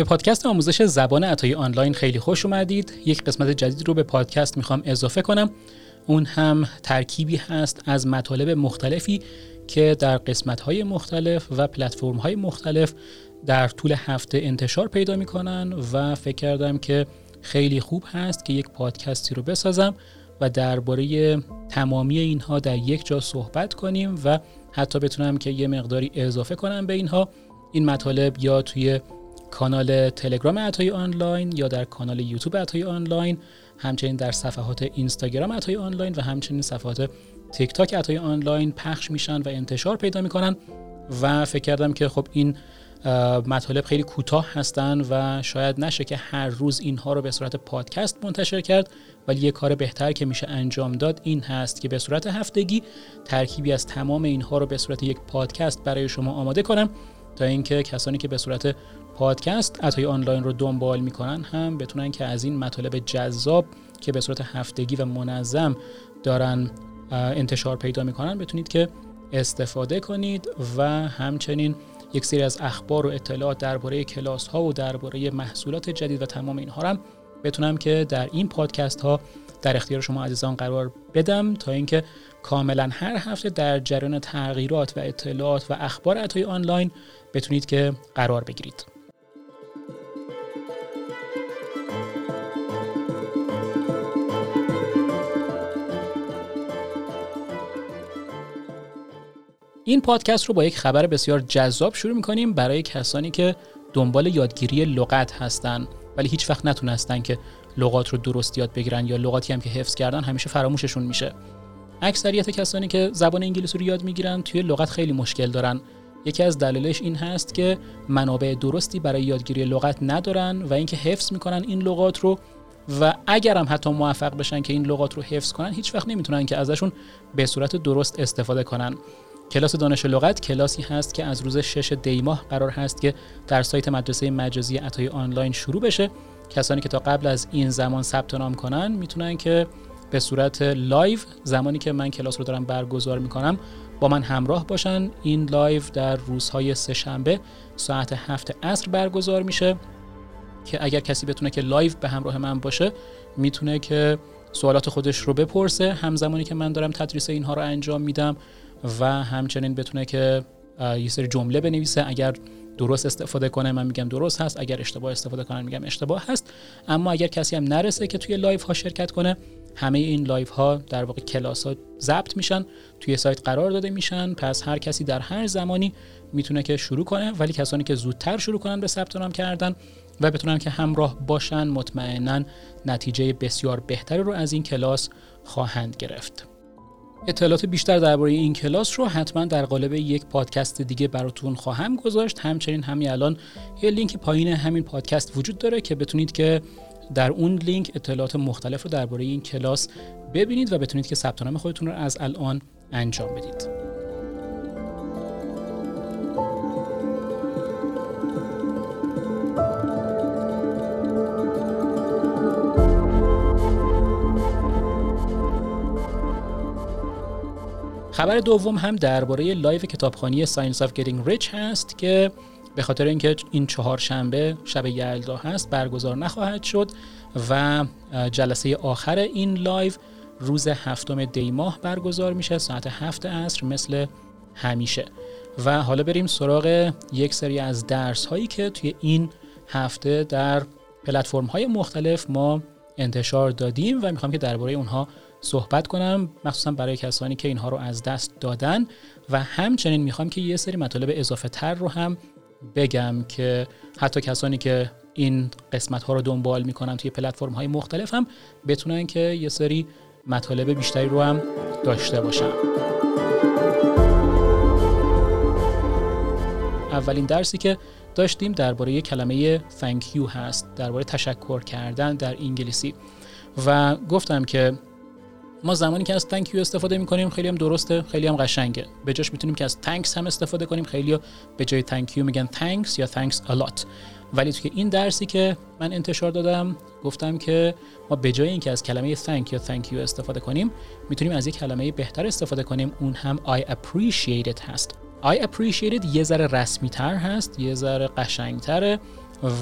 به پادکست آموزش زبان عطای آنلاین خیلی خوش اومدید. یک قسمت جدید رو به پادکست می‌خوام اضافه کنم. اون هم ترکیبی هست از مطالب مختلفی که در قسمت‌های مختلف و پلتفرم‌های مختلف در طول هفته انتشار پیدا می‌کنن و فکر کردم که خیلی خوب هست که یک پادکستی رو بسازم و درباره تمامی اینها در یک جا صحبت کنیم و حتی بتونم که یه مقداری اضافه کنم به اینها این مطالب یا توی کانال تلگرام عطای آنلاین یا در کانال یوتیوب عطای آنلاین همچنین در صفحات اینستاگرام عطای آنلاین و همچنین صفحات تیک تاک عطای آنلاین پخش میشن و انتشار پیدا می‌کنن. و فکر کردم که خب این مطالب خیلی کوتاه هستن و شاید نشه که هر روز اینها رو به صورت پادکست منتشر کرد ولی یه کار بهتر که میشه انجام داد این هست که به صورت هفتگی ترکیبی از تمام اینها رو به صورت یک پادکست برای شما آماده کنم تا اینکه کسانی که به صورت پادکست عطای آنلاین رو دنبال می‌کنن هم بتونن که از این مطالب جذاب که به صورت هفتگی و منظم دارن انتشار پیدا می‌کنن بتونید که استفاده کنید و همچنین یک سری از اخبار و اطلاعات درباره کلاس ها و درباره محصولات جدید و تمام اینها هم بتونم که در این پادکست ها در اختیار شما عزیزان قرار بدم تا اینکه کاملا هر هفته در جریان تغییرات و اطلاعات و اخبار عطای آنلاین بتونید که قرار بگیرید. این پادکست رو با یک خبر بسیار جذاب شروع می‌کنیم برای کسانی که دنبال یادگیری لغت هستن ولی هیچ وقت نتونستن که لغات رو درست یاد بگیرن یا لغاتی هم که حفظ کردن همیشه فراموششون میشه. اکثریت کسانی که زبان انگلیسی رو یاد می‌گیرن توی لغت خیلی مشکل دارن. یکی از دلایلش این هست که منابع درستی برای یادگیری لغت ندارن و اینکه حفظ می‌کنن این لغات رو و اگر هم حتی موفق بشن که این لغات رو حفظ کنن هیچ وقت نمی‌تونن که ازشون به صورت درست استفاده کنن. کلاس دانش لغت کلاسی هست که از روز 6 دی ماه قرار هست که در سایت مدرسه مجازی عطایی آنلاین شروع بشه. کسانی که تا قبل از این زمان ثبت نام کنن می‌تونن که به صورت live زمانی که من کلاس رو دارم برگزار می‌کنم با من همراه باشن. این live در روزهای سه شنبه ساعت هفت عصر برگزار میشه که اگر کسی بتونه که live به همراه من باشه می‌تونه که سوالات خودش رو بپرسه. همزمانی که من دارم تدریس اینها رو انجام میدم. و همچنین بتونه که یه سری جمله بنویسه. اگر درست استفاده کنه من میگم درست هست. اگر اشتباه استفاده کنه میگم اشتباه هست. اما اگر کسی هم نرسه که توی لایو ها شرکت کنه همه این لایو ها در واقع کلاس ها ضبط میشن توی سایت قرار داده میشن. پس هر کسی در هر زمانی می‌تونه که شروع کنه ولی کسانی که زودتر شروع کنن به ثبت نام کردن و بتونن که همراه باشن مطمئنا نتیجه بسیار بهتری رو از این کلاس خواهند گرفت. اطلاعات بیشتر درباره این کلاس رو حتما در قالب یک پادکست دیگه براتون خواهم گذاشت. همچنین همین الان یه لینک پایین همین پادکست وجود داره که بتونید که در اون لینک اطلاعات مختلف رو درباره این کلاس ببینید و بتونید که ثبت نام خودتون رو از الان انجام بدید. خبر دوم هم درباره لایو کتابخوانی Science of Getting Rich هست که به خاطر اینکه این چهار شنبه شب یلدا هست برگزار نخواهد شد و جلسه آخر این لایو روز هفتم دی ماه برگزار میشه ساعت هفت عصر مثل همیشه. و حالا بریم سراغ یک سری از درس هایی که توی این هفته در پلتفرم های مختلف ما انتشار دادیم و می‌خوام که درباره اونها صحبت کنم مخصوصا برای کسانی که اینها رو از دست دادن. و همچنین می‌خوام که یه سری مطالب اضافه تر رو هم بگم که حتی کسانی که این قسمت ها رو دنبال می‌کنن توی پلتفرم های مختلف هم بتونن که یه سری مطالب بیشتری رو هم داشته باشن. اولین درسی که داشتیم درباره کلمه thank you هست درباره تشکر کردن در انگلیسی. و گفتم که ما زمانی که از thank you استفاده می کنیم خیلی هم درسته خیلی هم قشنگه. به جاش می‌تونیم که از thanks هم استفاده کنیم. خیلی به جای thank you میگن thanks یا thanks a lot. ولی توی این درسی که من انتشار دادم گفتم که ما به جای اینکه از کلمه thank یا thank you استفاده کنیم می‌تونیم از یک کلمه بهتر استفاده کنیم. اون هم I appreciate هست. I appreciate یه ذره رسمی تر هست یه ذره قشنگ تره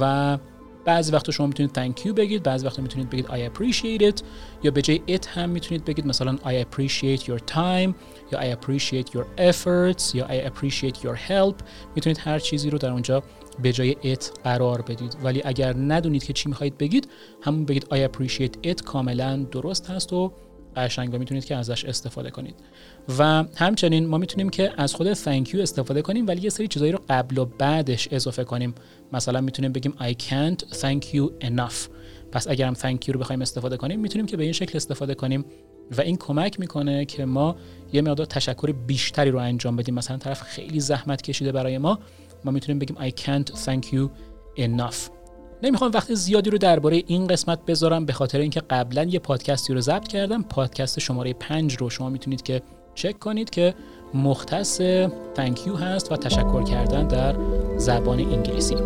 و بعضی وقتا شما می‌تونید thank you بگید بعضی وقتا می‌تونید بگید I appreciate it. یا به جای it هم می‌تونید بگید مثلا I appreciate your time یا I appreciate your efforts یا I appreciate your help. می‌تونید هر چیزی رو در اونجا به جای it قرار بدید. ولی اگر ندونید که چی می‌خواهید بگید همون بگید I appreciate it کاملا درست هست و قشنگ و می‌تونید که ازش استفاده کنید. و همچنین ما می‌تونیم که از خود thank you استفاده کنیم ولی یه سری چیزایی رو قبل و بعدش اضافه کنیم. مثلا می‌تونیم بگیم I can't thank you enough. پس اگر هم thank you رو بخوایم استفاده کنیم می‌تونیم که به این شکل استفاده کنیم و این کمک می‌کنه که ما یه مقدار تشکر بیشتری رو انجام بدیم. مثلا طرف خیلی زحمت کشیده برای ما ما می‌تونیم بگیم I can't thank you enough. نمی‌خوام وقت زیادی رو درباره این قسمت بذارم به خاطر اینکه قبلا یه پادکستی رو ضبط کردم. پادکست شماره 5 رو شما می‌تونید که چک کنید که مختص you هست و تشکر کردن در زبان انگلیسی.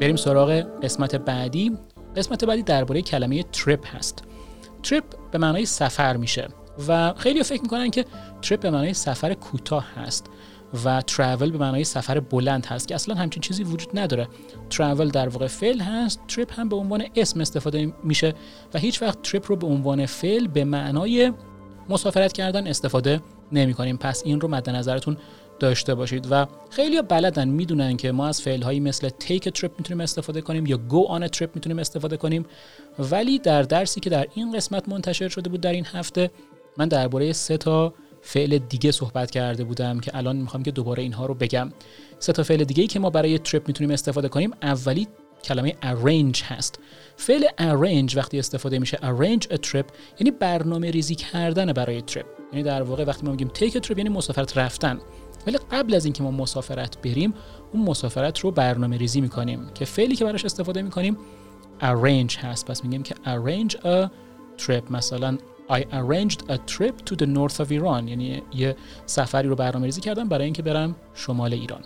بریم سراغ قسمت بعدی. قسمت بعدی درباره کلمه تریپ هست. تریپ به معنای سفر میشه و خیلی فکر می‌کنن که تریپ به معنای سفر کوتاه هست و ترافل به معنای سفر بلند هست که اصلا همچین چیزی وجود نداره. ترافل در واقع فعل هست تریپ هم به عنوان اسم استفاده میشه و هیچ وقت تریپ رو به عنوان فعل به معنای مسافرت کردن استفاده نمی کنیم پس این رو مد نظرتون داشته باشید و خیلی بلدن می‌دونن که ما از فعل هایی مثل take a trip می‌تونیم استفاده کنیم یا go on a trip می‌تونیم استفاده کنیم. ولی در درسی که در این قسمت منتشر شده بود در این هفته من درباره سه تا فعل دیگه صحبت کرده بودم که الان می‌خوام که دوباره اینها رو بگم. سه تا فعل دیگه ای که ما برای تریپ می‌تونیم استفاده کنیم. اولی کلمه arrange هست. فعل arrange وقتی استفاده میشه arrange a trip یعنی برنامه ریزی کردن برای تریپ یعنی در واقع وقتی ما میگیم take a trip یعنی مسافرت رفتن. ولی قبل از اینکه ما مسافرت بریم اون مسافرت رو برنامه ریزی می‌کنیم که فعلی که براش استفاده می‌کنیم arrange هست. پس میگیم که arrange a trip. مثلا I arranged a trip to the north of Iran. یعنی یه سفری رو برنامه ریزی کردم برای اینکه برم شمال ایران.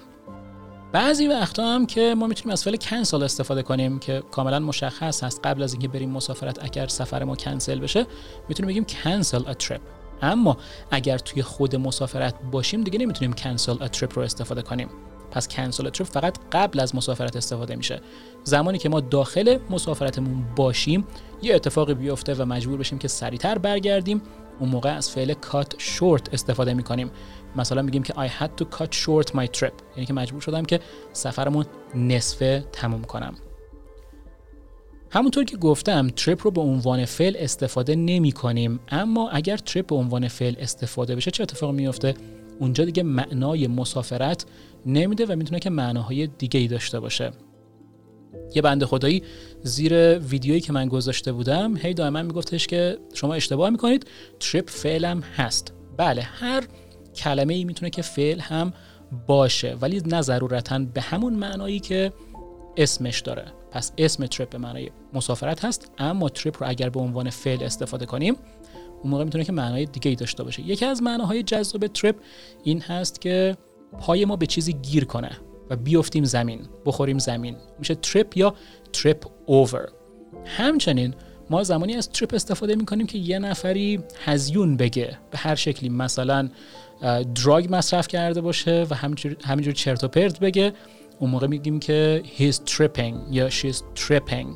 بعضی وقتا هم که ما می‌تونیم از فعل کنسل استفاده کنیم که کاملا مشخص هست. قبل از اینکه بریم مسافرت اگر سفر ما کنسل بشه می‌تونیم بگیم cancel a trip. اما اگر توی خود مسافرت باشیم دیگه نمی‌تونیم a trip رو استفاده کنیم. پس a trip فقط قبل از مسافرت استفاده میشه. زمانی که ما داخل مسافرتمون باشیم یه اتفاقی بیفته و مجبور بشیم که سریعتر برگردیم. اون موقع از فعل cut short استفاده می‌کنیم. مثلا میگیم که I had to cut short my trip. یعنی که مجبور شدم که سفرمون نصفه تموم کنم. همونطور که گفتم تریپ رو به عنوان فعل استفاده نمی کنیم اما اگر تریپ به عنوان فعل استفاده بشه چه اتفاق میفته اونجا دیگه معنای مسافرت نمیده و می‌تونه که معناهای دیگه ای داشته باشه. یه بنده خدایی زیر ویدیویی که من گذاشته بودم هی دائما میگفتش که شما اشتباه می‌کنید تریپ فعلم هست. بله هر کلمه ای می‌تونه که فعل هم باشه ولی نه ضرورتا به همون معنایی که اسمش داره. پس اسم تریپ به معنای مسافرت هست اما تریپ رو اگر به عنوان فعل استفاده کنیم اون موقع می‌تونه که معنای دیگه ای داشته باشه. یکی از معناهای جذاب trip این هست که پای ما به چیزی گیر کنه و بیفتیم زمین بخوریم زمین. میشه trip یا trip over. همچنین ما زمانی از trip استفاده می‌کنیم که یه نفری هذیون بگه به هر شکلی. مثلا drug مصرف کرده باشه و همینجور, چرت و پرت بگه. اون موقع میگیم که he's tripping یا she's tripping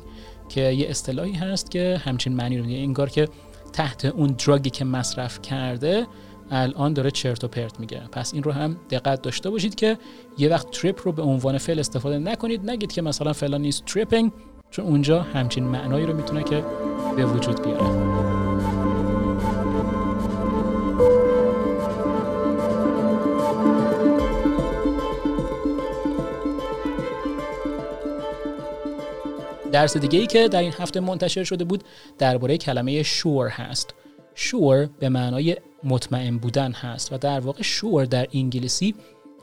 که یه اصطلاحی هست که همچین معنی رو میده انگار که تحت اون drug ی که مصرف کرده الان داره چرت و پرت میگه. پس این رو هم دقت داشته باشید که یه وقت trip رو به عنوان فعل استفاده نکنید. نگید که مثلا فلانی is tripping چون اونجا همچین معنایی رو می‌تونه که به وجود بیاره. درس دیگه ای که در این هفته منتشر شده بود درباره کلمه شور هست. شور به معنای مطمئن بودن هست و در واقع شور در انگلیسی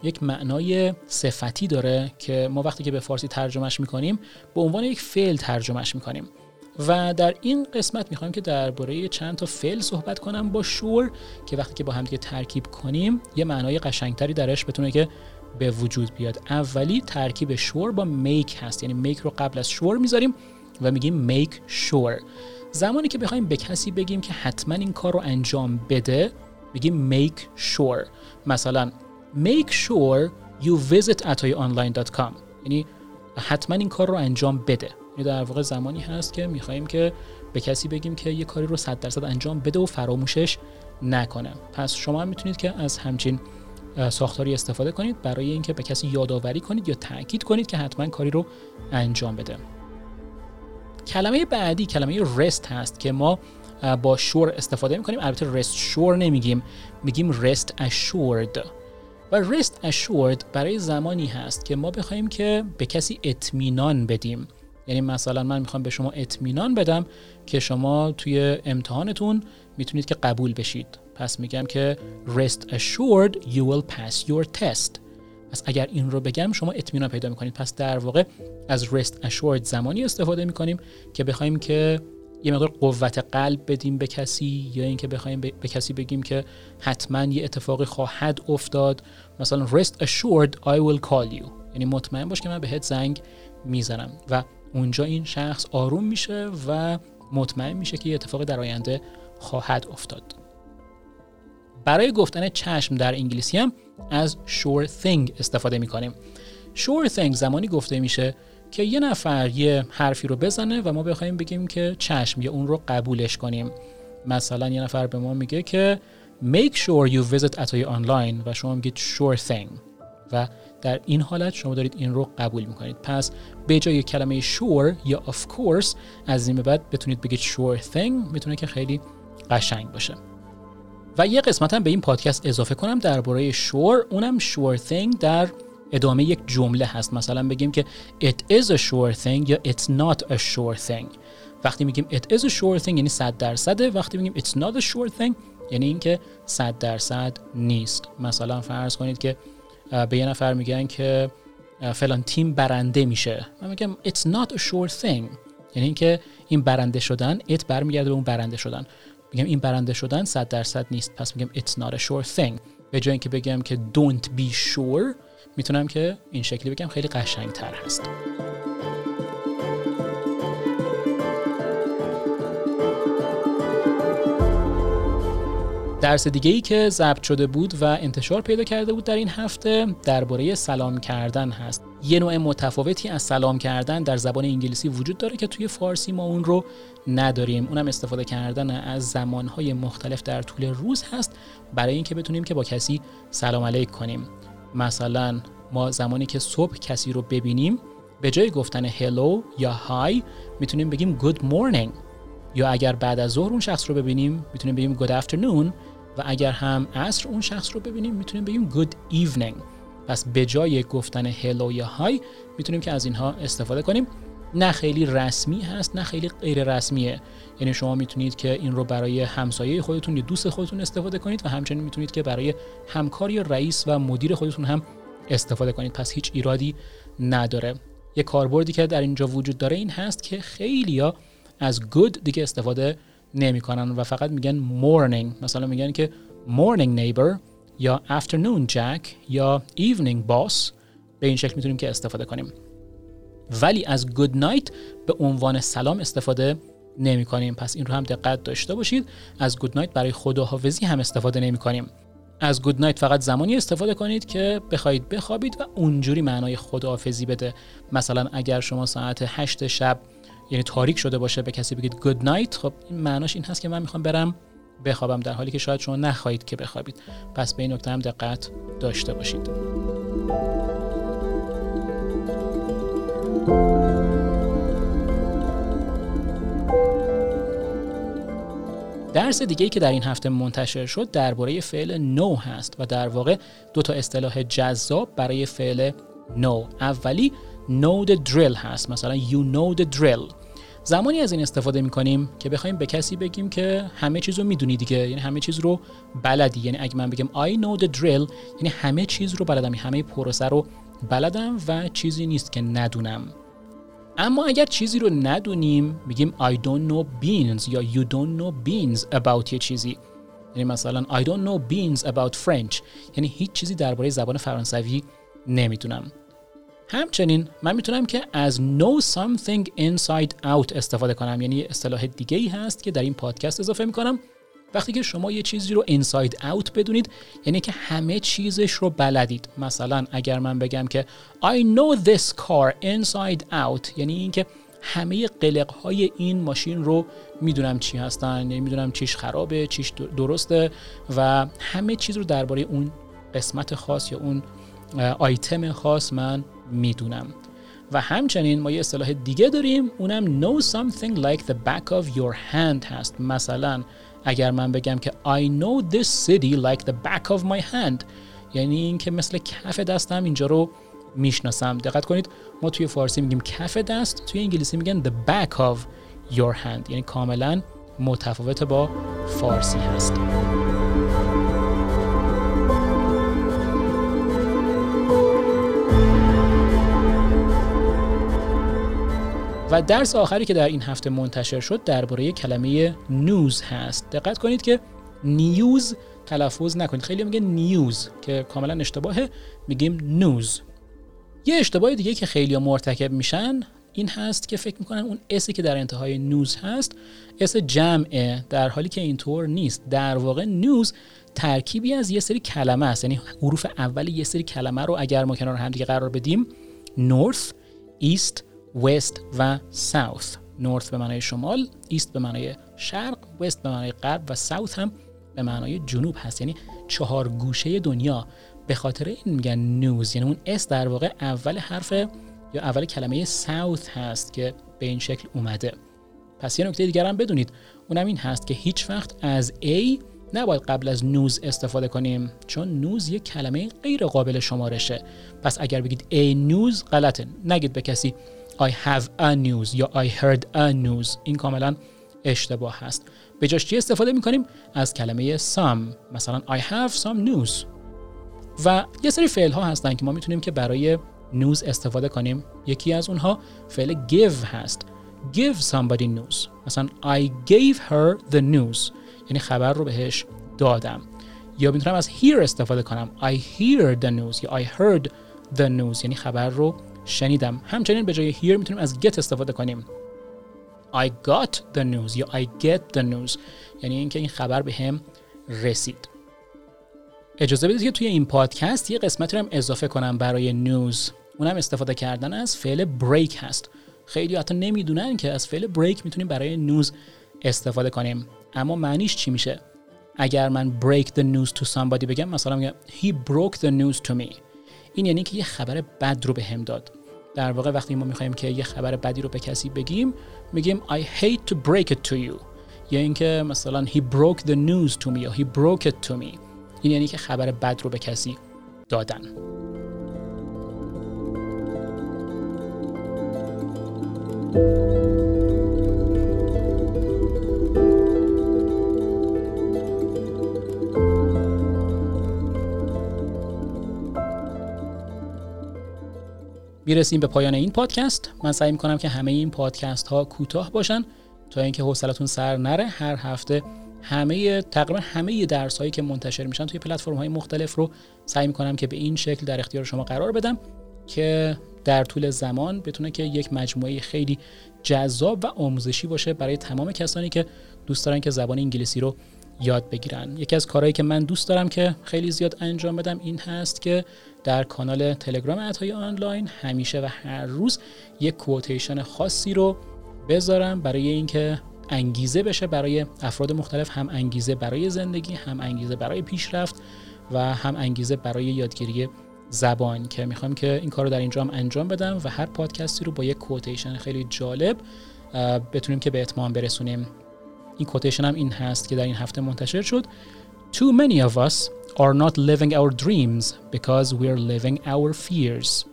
یک معنای صفتی داره که ما وقتی که به فارسی ترجمهش می‌کنیم به عنوان یک فعل ترجمهش می‌کنیم. و در این قسمت می‌خوایم که درباره چند تا فعل صحبت کنم با شور که وقتی که با هم دیگه ترکیب کنیم یه معنای قشنگتری درش بتونه که به وجود بیاد. اولی ترکیب شور با میک هست. یعنی میک رو قبل از شور می‌ذاریم و میگیم میک شور زمانی که بخوایم به کسی بگیم که حتما این کار رو انجام بده میگیم make sure. مثلا make sure you visit atoyonline.com یعنی حتما این کار رو انجام بده. یعنی در واقع زمانی هست که می‌خوایم که به کسی بگیم که یه کاری رو 100 درصد انجام بده و فراموشش نکنه. پس شما هم می‌تونید که از همچین ساختاری استفاده کنید برای اینکه به کسی یادآوری کنید یا تاکید کنید که حتما کاری رو انجام بده. کلمه بعدی کلمه رست هست که ما با شور استفاده می‌کنیم. البته رست شور نمیگیم. میگیم رست اشورد و رست اشورد برای زمانی هست که ما بخوایم که به کسی اطمینان بدیم. یعنی مثلا من می‌خوام به شما اطمینان بدم که شما توی امتحانتون می‌تونید که قبول بشید. پس میگم که rest assured you will pass your test. پس اگر این رو بگم شما اطمینان پیدا می‌کنید. پس در واقع از rest assured زمانی استفاده می‌کنیم که بخوایم که یه مقدار قوت قلب بدیم به کسی یا اینکه بخوایم به کسی بگیم که حتما یه اتفاقی خواهد افتاد. مثلا rest assured I will call you. یعنی مطمئن باش که من بهت زنگ می‌زنم. و اونجا این شخص آروم میشه و مطمئن میشه که یه اتفاقی در آینده خواهد افتاد. برای گفتن چشم در انگلیسی هم از sure thing استفاده می‌کنیم. sure thing زمانی گفته میشه که یه نفر یه حرفی رو بزنه و ما بخوایم بگیم که چشم یا اون رو قبولش کنیم. مثلا یه نفر به ما میگه که make sure you visit اتای آنلاین و شما میگید sure thing و در این حالت شما دارید این رو قبول می‌کنید. پس به جای کلمه sure یا of course از این به بعد بتونید بگید sure thing می‌تونه که خیلی قشنگ باشه. و یه قسمت هم به این پادکست اضافه کنم درباره sure اونم sure thing در ادامه یک جمله هست. مثلا بگیم که it is a sure thing یا it's not a sure thing. وقتی میگیم it is a sure thing یعنی 100 درصده. وقتی میگیم it's not a sure thing یعنی اینکه 100 درصد نیست. مثلا فرض کنید که به یه نفر میگن که فلان تیم برنده میشه. من میگم it's not a sure thing. یعنی اینکه این برنده شدن it برمیگرده به اون برنده شدن. میگم این برنده شدن 100 درصد نیست. پس میگم it's not a sure thing. به جای اینکه بگم که don't be sure می‌تونم که این شکلی بگم خیلی قشنگ تر هست. درس دیگه ای که ضبط شده بود و انتشار پیدا کرده بود در این هفته درباره سلام کردن هست. یه نوع متفاوتی از سلام کردن در زبان انگلیسی وجود داره که توی فارسی ما اون رو نداریم. اونم استفاده کردن از زمانهای مختلف در طول روز هست برای اینکه بتونیم که با کسی سلام علیک کنیم. مثلا ما زمانی که صبح کسی رو ببینیم به جای گفتن هلو یا های می‌تونیم بگیم good morning. یا اگر بعد از ظهر اون شخص رو ببینیم می‌تونیم بگیم good afternoon. و اگر هم عصر اون شخص رو ببینیم می‌تونیم بگیم good evening. پس به جای گفتن هلو یا های می‌تونیم که از اینها استفاده کنیم. نه خیلی رسمی هست نه خیلی غیر رسمیه. یعنی شما می‌تونید که این رو برای همسایه خودتون یا دوست خودتون استفاده کنید و همچنین می‌تونید که برای همکار یا رئیس و مدیر خودتون هم استفاده کنید. پس هیچ ایرادی نداره. یه کاربردی که در اینجا وجود داره این هست که خیلیا از good دیگه استفاده نمی‌کنن و فقط میگن morning. مثلا میگن که morning neighbor. یا afternoon jack یا evening boss به این شکل می‌تونیم که استفاده کنیم. ولی از good night به عنوان سلام استفاده نمی کنیم پس این رو هم دقت داشته باشید. از good night برای خداحافظی هم استفاده نمی کنیم از گود نایت فقط زمانی استفاده کنید که بخواید بخوابید و اونجوری معنای خداحافظی بده. مثلا اگر شما ساعت 8 شب یعنی تاریک شده باشه به کسی بگید گود نایت خب این معناش این هست که من می‌خوام برم بخوابم در حالی که شاید شما نخواهید که بخوابید. پس به این نکته هم دقت داشته باشید. درس دیگه ای که در این هفته منتشر شد درباره فعل نو هست و در واقع دو تا اصطلاح جذاب برای فعل نو. اولی know the drill هست. مثلا you know the drill. زمانی از این استفاده می کنیم که بخوایم به کسی بگیم که همه چیز رو می‌دونی دیگه. یعنی همه چیز رو بلدی. یعنی اگه من بگم I know the drill یعنی همه چیز رو بلدم. یعنی همه پروسه رو بلدم و چیزی نیست که ندونم. اما اگر چیزی رو ندونیم میگیم I don't know beans یا you don't know beans about یه چیزی. یعنی مثلا I don't know beans about French. یعنی هیچ چیزی درباره زبان فرانسوی نمی‌دونم. همچنین من می‌تونم که از know something inside out استفاده کنم. یعنی اصطلاح دیگه ای هست که در این پادکست اضافه می‌کنم. وقتی که شما یه چیزی رو inside out بدونید یعنی که همه چیزش رو بلدید. مثلا اگر من بگم که I know this car inside out یعنی اینکه همه قلق های این ماشین رو می‌دونم چی هستن یعنی می‌دونم چیش خرابه چیش درسته و همه چیز رو درباره اون قسمت خاص یا اون آیتم خاص من می‌دونم. و همچنین ما یه اصطلاح دیگه داریم اونم know something like the back of your hand هست. مثلا اگر من بگم که I know this city like the back of my hand یعنی اینکه مثل کف دستم اینجا رو می‌شناسم. دقت کنید ما توی فارسی میگیم کف دست توی انگلیسی میگن the back of your hand. یعنی کاملا متفاوت با فارسی هست. و درس آخری که در این هفته منتشر شد درباره کلمه نیوز هست. دقت کنید که نیوز تلفظ نکنید. خیلی میگه نیوز که کاملا اشتباهه. میگیم نوز یه اشتباه دیگه که خیلی مرتکب میشن این هست که فکر می‌کنن اون اسی که در انتهای نوز هست اس جمعه در حالی که اینطور نیست. در واقع نوز ترکیبی از یه سری کلمه است. یعنی حروف اول یه سری کلمه رو اگر ما کنار هم دیگه قرار بدیم north east west و south. North به معنای شمال east به معنای شرق west به معنای غرب و south هم به معنای جنوب هست. یعنی چهار گوشه دنیا. به خاطر این میگن news یعنی اون S در واقع اول حرف یا اول کلمه South هست که به این شکل اومده. پس یه نکته دیگر هم بدونید. اونم این هست که هیچ وقت از A نباید قبل از news استفاده کنیم چون news یک کلمه غیر قابل شمارشه. پس اگر بگید a news غلطه. نگید به کسی I have a news یا I heard a news. این کاملا اشتباه هست. به جاش چی استفاده می‌کنیم؟ از کلمه some. مثلا I have some news. و یه سری فعل ها هستن که ما می‌تونیم که برای news استفاده کنیم. یکی از اونها فعل give هست. Give somebody news. مثلا I gave her the news. یعنی خبر رو بهش دادم. یا می‌تونم از hear استفاده کنم. I hear the news. یا I heard the news. یعنی خبر رو شنیدم. همچنین به جای hear می‌تونیم از get استفاده کنیم. I got the news یا I get the news. یعنی اینکه این خبر به هم رسید. اجازه بدید که توی این پادکست یه قسمتی رو هم اضافه کنم برای نیوز اونم استفاده کردن از فعل بریک هست. خیلی حتی نمی‌دونن که از فعل بریک می‌تونیم برای نیوز استفاده کنیم. اما معنیش چی میشه؟ اگر من break the news to somebody بگم مثلا میگم he broke the news to me. این یعنی که یه خبر بد رو به هم داد. در واقع وقتی ما می‌خوایم که یه خبر بدی رو به کسی بگیم میگیم I hate to break it to you. یا اینکه مثلا he broke the news to me یا he broke it to me. این یعنی که خبر بد رو به کسی دادن. می‌رسیم به پایان این پادکست. من سعی می‌کنم که همه این پادکست ها کوتاه باشن تا اینکه حوصلتون سر نره. هر هفته همه تقریبا همه درس هایی که منتشر میشن توی پلتفرم های مختلف رو سعی می‌کنم که به این شکل در اختیار شما قرار بدم که در طول زمان بتونه که یک مجموعه خیلی جذاب و آموزشی باشه برای تمام کسانی که دوست دارن که زبان انگلیسی رو یاد بگیرن. یکی از کارهایی که من دوست دارم که خیلی زیاد انجام بدم این هست که در کانال تلگرام اتای آنلاین همیشه و هر روز یک کوتیشن خاصی رو بذارم برای اینکه انگیزه بشه برای افراد مختلف هم انگیزه برای زندگی هم انگیزه برای پیشرفت و هم انگیزه برای یادگیری زبان که می‌خوام که این کار رو در اینجا هم انجام بدم و هر پادکستی رو با یک کوتیشن خیلی جالب بتونیم که به اتمام برسونیم. این کوتیشن هم این هست که در این هفته منتشر شد. Too many of us are not living our dreams because we're living our fears.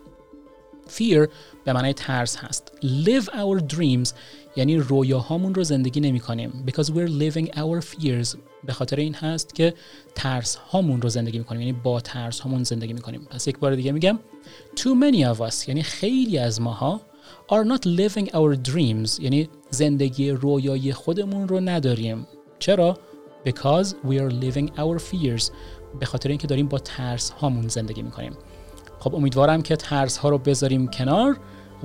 Fear به معنی ترس هست Live our dreams یعنی رویاهامون رو زندگی نمی کنیم because we're living our fears. به خاطر این هست که ترس هامون رو زندگی می کنیم یعنی با ترس هامون زندگی می کنیم پس یک بار دیگه میگم too many of us یعنی خیلی از ماها are not living our dreams یعنی زندگی رویایی خودمون رو نداریم چرا because we are living our fears. به خاطر اینکه داریم با ترس هامون زندگی می‌کنیم. خب امیدوارم که ترس ها رو بذاریم کنار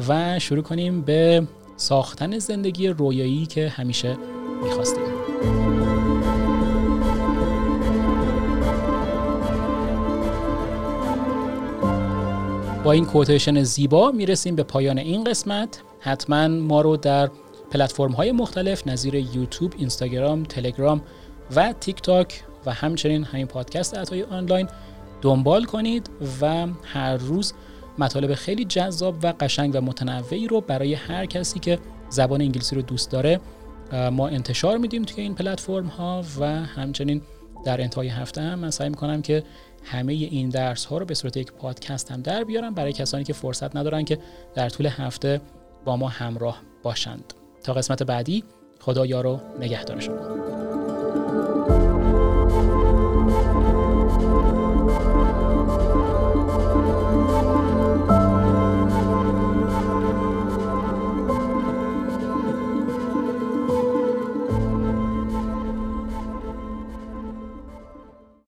و شروع کنیم به ساختن زندگی رویایی که همیشه می‌خواستیم. با این کوتیشن زیبا می‌رسیم به پایان این قسمت. حتما ما رو در پلتفرم های مختلف نظیر یوتیوب، اینستاگرام، تلگرام و تیک تاک و همچنین همین پادکست اتای آنلاین دنبال کنید و هر روز مطالب خیلی جذاب و قشنگ و متنوعی رو برای هر کسی که زبان انگلیسی رو دوست داره ما انتشار میدیم توی این پلتفرم ها و همچنین در انتهای هفته هم من سعی می‌کنم که همه این درس ها رو به صورت یک پادکست هم در بیارم برای کسانی که فرصت ندارن که در طول هفته با ما همراه باشند. تا قسمت بعدی خدا یارو نگهدار شما.